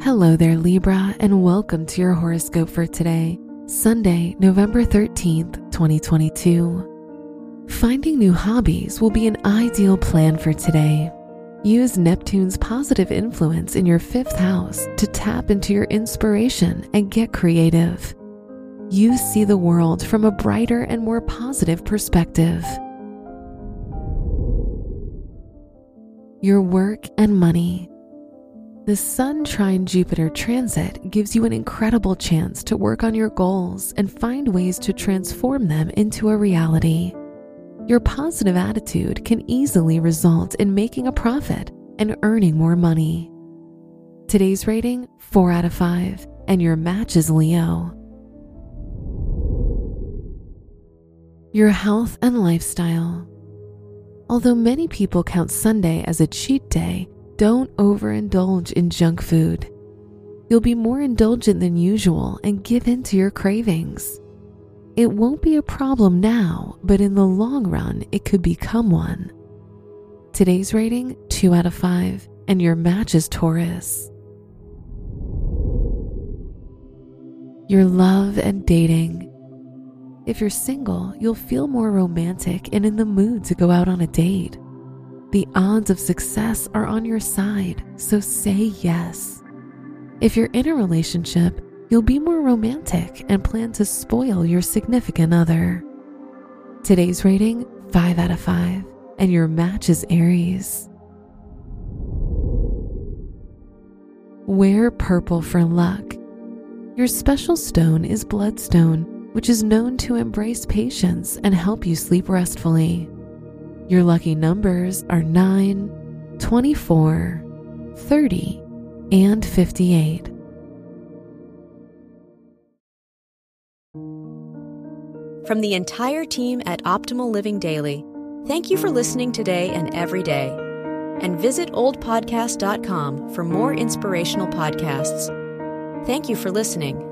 Hello there, Libra, and welcome to your horoscope for today, Sunday, November 13th, 2022. Finding new hobbies will be an ideal plan for today. Use Neptune's positive influence in your fifth house to tap into your inspiration and get creative. You see the world from a brighter and more positive perspective. Your work and money. The Sun trine Jupiter transit gives you an incredible chance to work on your goals and find ways to transform them into a reality. Your positive attitude can easily result in making a profit and earning more money. Today's rating 4 out of 5, and your match is Leo. Your health and lifestyle. Although many people count Sunday as a cheat day, don't overindulge in junk food. You'll be more indulgent than usual and give in to your cravings. It won't be a problem now, but in the long run, it could become one. Today's rating 2 out of 5, and your match is Taurus. Your love and dating. If you're single, you'll feel more romantic and in the mood to go out on a date. The odds of success are on your side, so say yes. If you're in a relationship, you'll be more romantic and plan to spoil your significant other. Today's rating 5 out of 5, and your match is Aries. Wear purple for luck. Your special stone is bloodstone, which is known to embrace patience and help you sleep restfully. Your lucky numbers are 9, 24, 30, and 58. From the entire team at Optimal Living Daily, thank you for listening today and every day. And visit oldpodcast.com for more inspirational podcasts. Thank you for listening.